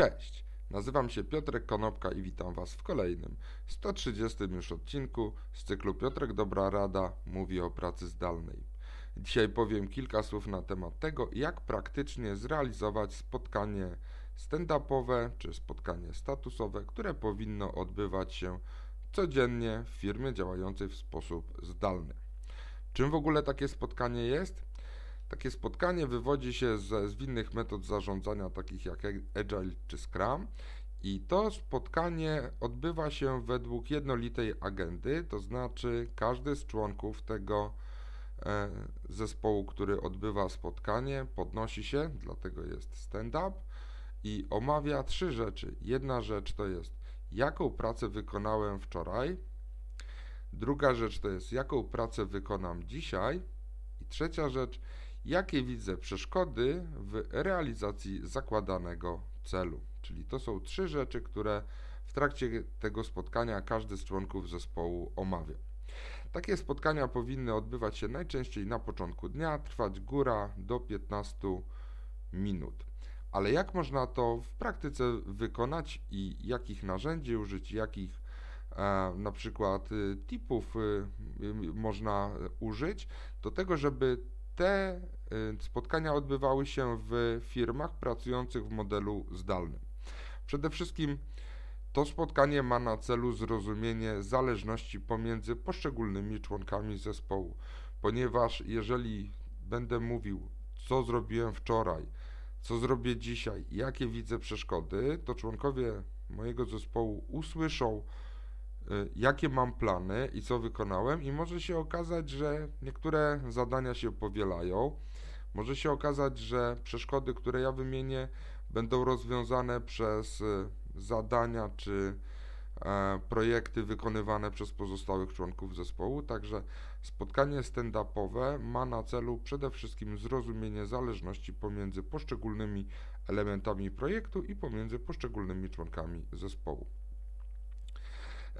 Cześć, nazywam się Piotrek Konopka i witam Was w kolejnym 130 już odcinku z cyklu Piotrek Dobra Rada mówi o pracy zdalnej. Dzisiaj powiem kilka słów na temat tego, jak praktycznie zrealizować spotkanie stand-upowe czy spotkanie statusowe, które powinno odbywać się codziennie w firmie działającej w sposób zdalny. Czym w ogóle takie spotkanie jest? Takie spotkanie wywodzi się ze zwinnych metod zarządzania, takich jak Agile czy Scrum. I to spotkanie odbywa się według jednolitej agendy, to znaczy każdy z członków tego e, zespołu, który odbywa spotkanie, podnosi się, dlatego jest stand-up i omawia trzy rzeczy. Jedna rzecz to jest, jaką pracę wykonałem wczoraj, druga rzecz to jest, jaką pracę wykonam dzisiaj, i trzecia rzecz, jakie widzę przeszkody w realizacji zakładanego celu. Czyli to są trzy rzeczy, które w trakcie tego spotkania każdy z członków zespołu omawia. Takie spotkania powinny odbywać się najczęściej na początku dnia, trwać góra do 15 minut. Ale jak można to w praktyce wykonać i jakich narzędzi użyć, jakich e, na przykład y, tipów y, można użyć do tego, żeby te y, spotkania odbywały się w firmach pracujących w modelu zdalnym. Przede wszystkim to spotkanie ma na celu zrozumienie zależności pomiędzy poszczególnymi członkami zespołu, ponieważ jeżeli będę mówił, co zrobiłem wczoraj, co zrobię dzisiaj, jakie widzę przeszkody, to członkowie mojego zespołu usłyszą, jakie mam plany i co wykonałem, i może się okazać, że niektóre zadania się powielają. Może się okazać, że przeszkody, które ja wymienię, będą rozwiązane przez y, zadania czy e, projekty wykonywane przez pozostałych członków zespołu. Także spotkanie stand-upowe ma na celu przede wszystkim zrozumienie zależności pomiędzy poszczególnymi elementami projektu i pomiędzy poszczególnymi członkami zespołu.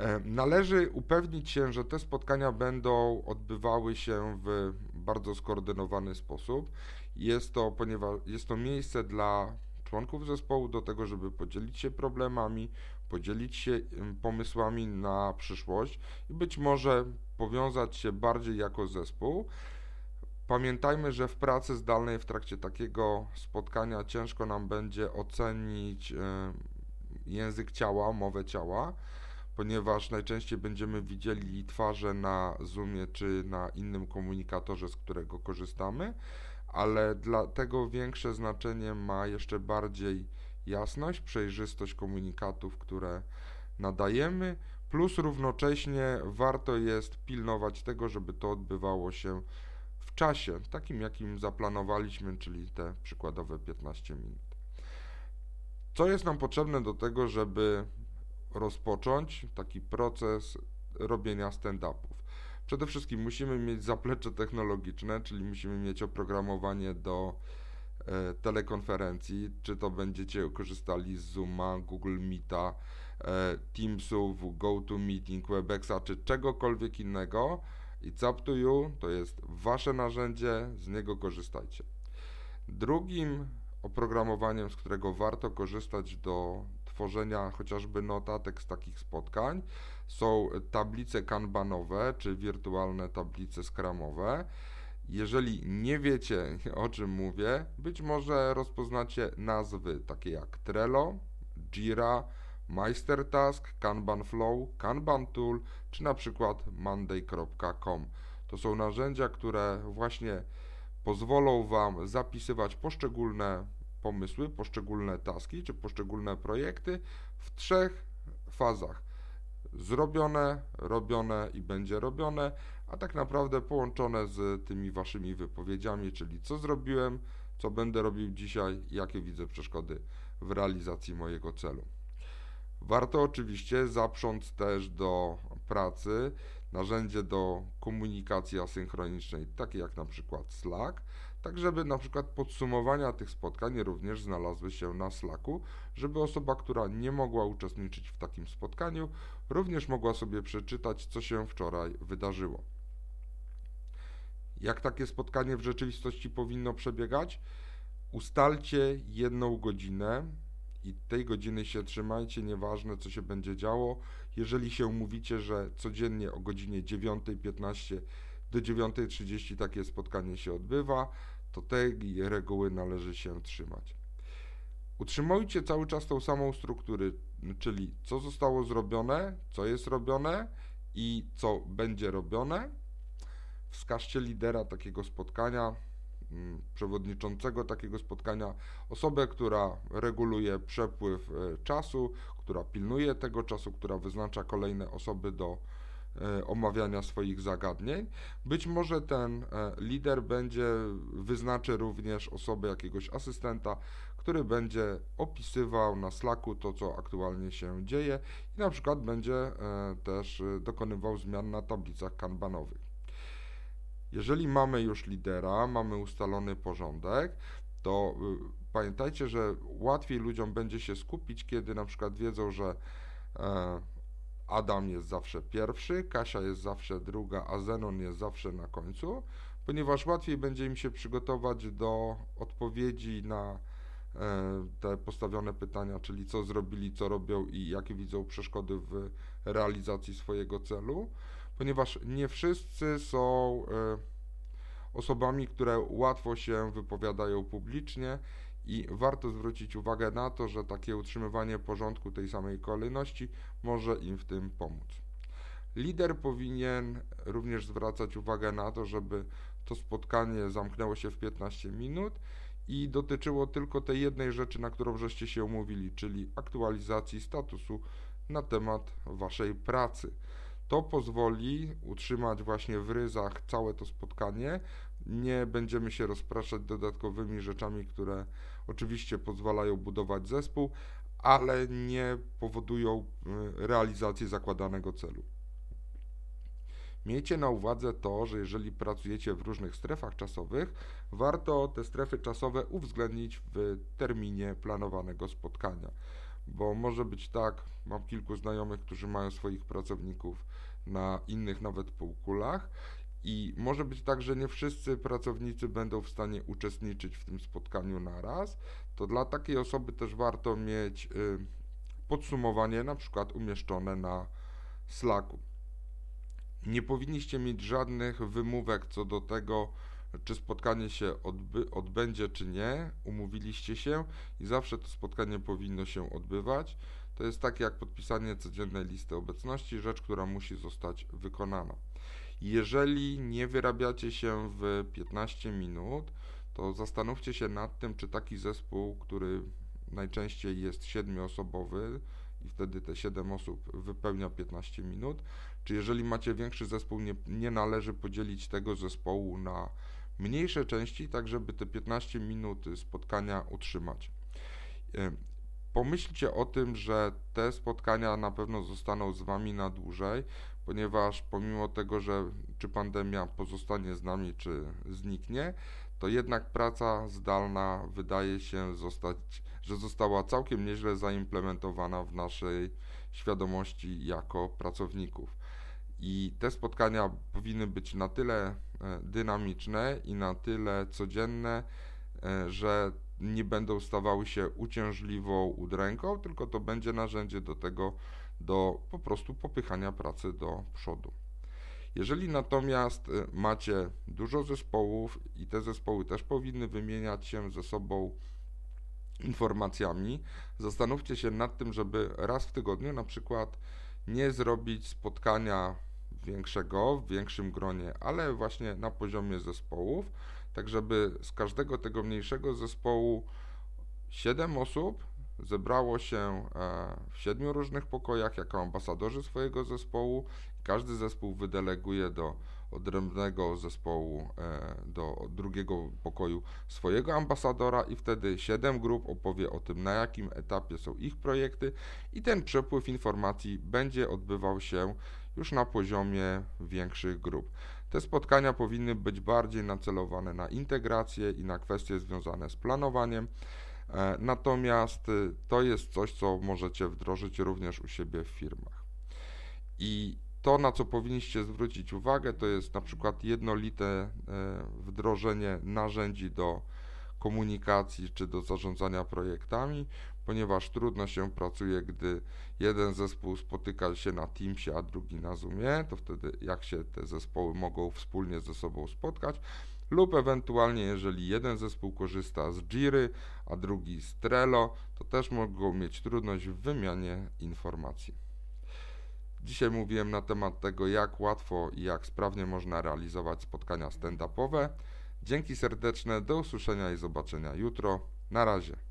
E, należy upewnić się, że te spotkania będą odbywały się w bardzo skoordynowany sposób. Jest to, ponieważ jest to miejsce dla członków zespołu do tego, żeby podzielić się problemami, podzielić się pomysłami na przyszłość i być może powiązać się bardziej jako zespół. Pamiętajmy, że w pracy zdalnej w trakcie takiego spotkania ciężko nam będzie ocenić język ciała, mowę ciała ponieważ najczęściej będziemy widzieli twarze na Zoomie czy na innym komunikatorze, z którego korzystamy, ale dlatego większe znaczenie ma jeszcze bardziej jasność, przejrzystość komunikatów, które nadajemy, plus równocześnie warto jest pilnować tego, żeby to odbywało się w czasie, takim jakim zaplanowaliśmy, czyli te przykładowe 15 minut. Co jest nam potrzebne do tego, żeby rozpocząć taki proces robienia stand-upów. Przede wszystkim musimy mieć zaplecze technologiczne, czyli musimy mieć oprogramowanie do e, telekonferencji, czy to będziecie korzystali z Zooma, Google Meeta, e, Teamsów, GoToMeeting, Webexa, czy czegokolwiek innego. I up to you to jest wasze narzędzie, z niego korzystajcie. Drugim oprogramowaniem, z którego warto korzystać do tworzenia chociażby notatek z takich spotkań są tablice kanbanowe czy wirtualne tablice skramowe. Jeżeli nie wiecie o czym mówię, być może rozpoznacie nazwy takie jak Trello, Jira, MeisterTask, Kanban Flow, Kanban Tool czy na przykład monday.com. To są narzędzia, które właśnie pozwolą Wam zapisywać poszczególne pomysły, poszczególne taski czy poszczególne projekty w trzech fazach. Zrobione, robione i będzie robione, a tak naprawdę połączone z tymi waszymi wypowiedziami, czyli co zrobiłem, co będę robił dzisiaj, jakie widzę przeszkody w realizacji mojego celu. Warto oczywiście zaprząc też do pracy narzędzie do komunikacji asynchronicznej, takie jak na przykład Slack, tak żeby na przykład podsumowania tych spotkań również znalazły się na Slacku, żeby osoba, która nie mogła uczestniczyć w takim spotkaniu, również mogła sobie przeczytać, co się wczoraj wydarzyło. Jak takie spotkanie w rzeczywistości powinno przebiegać? Ustalcie jedną godzinę i tej godziny się trzymajcie, nieważne co się będzie działo. Jeżeli się umówicie, że codziennie o godzinie 9.15 do 9.30 takie spotkanie się odbywa, to tej reguły należy się trzymać. Utrzymujcie cały czas tą samą strukturę, czyli co zostało zrobione, co jest robione i co będzie robione. Wskażcie lidera takiego spotkania, przewodniczącego takiego spotkania, osobę, która reguluje przepływ e, czasu, która pilnuje tego czasu, która wyznacza kolejne osoby do E, omawiania swoich zagadnień. Być może ten e, lider będzie wyznaczy również osobę jakiegoś asystenta, który będzie opisywał na Slacku to, co aktualnie się dzieje i na przykład będzie też dokonywał zmian na tablicach kanbanowych. Jeżeli mamy już lidera, mamy ustalony porządek, to pamiętajcie, że łatwiej ludziom będzie się skupić, kiedy na przykład wiedzą, że Adam jest zawsze pierwszy, Kasia jest zawsze druga, a Zenon jest zawsze na końcu, ponieważ łatwiej będzie im się przygotować do odpowiedzi na e, te postawione pytania, czyli co zrobili, co robią i jakie widzą przeszkody w realizacji swojego celu, ponieważ nie wszyscy są e, osobami, które łatwo się wypowiadają publicznie i warto zwrócić uwagę na to, że takie utrzymywanie porządku tej samej kolejności może im w tym pomóc. Lider powinien również zwracać uwagę na to, żeby to spotkanie zamknęło się w 15 minut i dotyczyło tylko tej jednej rzeczy, na którą żeście się umówili, czyli aktualizacji statusu na temat waszej pracy. To pozwoli utrzymać właśnie w ryzach całe to spotkanie. Nie będziemy się rozpraszać dodatkowymi rzeczami, które oczywiście pozwalają budować zespół, ale nie powodują y, realizacji zakładanego celu. Miejcie na uwadze to, że jeżeli pracujecie w różnych strefach czasowych, warto te strefy czasowe uwzględnić w terminie planowanego spotkania. Bo może być tak, mam kilku znajomych, którzy mają swoich pracowników na innych nawet półkulach i może być tak, że nie wszyscy pracownicy będą w stanie uczestniczyć w tym spotkaniu naraz. To dla takiej osoby też warto mieć y, podsumowanie, na przykład umieszczone na Slacku. Nie powinniście mieć żadnych wymówek co do tego, czy spotkanie się odby- odbędzie, czy nie. Umówiliście się i zawsze to spotkanie powinno się odbywać. To jest takie jak podpisanie codziennej listy obecności, rzecz, która musi zostać wykonana. Jeżeli nie wyrabiacie się w 15 minut, to zastanówcie się nad tym, czy taki zespół, który najczęściej jest siedmioosobowy i wtedy te 7 osób wypełnia 15 minut, czy jeżeli macie większy zespół, nie, nie należy podzielić tego zespołu na mniejsze części, tak żeby te 15 minut spotkania utrzymać. Pomyślcie o tym, że te spotkania na pewno zostaną z Wami na dłużej, ponieważ pomimo tego, że czy pandemia pozostanie z nami, czy zniknie, to jednak praca zdalna wydaje się zostać, że została całkiem nieźle zaimplementowana w naszej świadomości jako pracowników. I te spotkania powinny być na tyle e, dynamiczne i na tyle codzienne, e, że nie będą stawały się uciążliwą udręką, tylko to będzie narzędzie do tego, do po prostu popychania pracy do przodu. Jeżeli natomiast y, macie dużo zespołów i te zespoły też powinny wymieniać się ze sobą informacjami, zastanówcie się nad tym, żeby raz w tygodniu na przykład nie zrobić spotkania większego, w większym gronie, ale właśnie na poziomie zespołów, tak żeby z każdego tego mniejszego zespołu 7 osób zebrało się e, w siedmiu różnych pokojach jako ambasadorzy swojego zespołu. Każdy zespół wydeleguje do odrębnego zespołu, e, do drugiego pokoju swojego ambasadora i wtedy siedem grup opowie o tym, na jakim etapie są ich projekty i ten przepływ informacji będzie odbywał się już na poziomie większych grup. Te spotkania powinny być bardziej nacelowane na integrację i na kwestie związane z planowaniem. E, natomiast y, to jest coś, co możecie wdrożyć również u siebie w firmach. I to, na co powinniście zwrócić uwagę, to jest na przykład jednolite e, wdrożenie narzędzi do komunikacji czy do zarządzania projektami, ponieważ trudno się pracuje, gdy jeden zespół spotyka się na Teamsie, a drugi na Zoomie, to wtedy jak się te zespoły mogą wspólnie ze sobą spotkać, lub ewentualnie jeżeli jeden zespół korzysta z Jiry, a drugi z Trello, to też mogą mieć trudność w wymianie informacji. Dzisiaj mówiłem na temat tego, jak łatwo i jak sprawnie można realizować spotkania stand-upowe. Dzięki serdeczne, do usłyszenia i zobaczenia jutro. Na razie.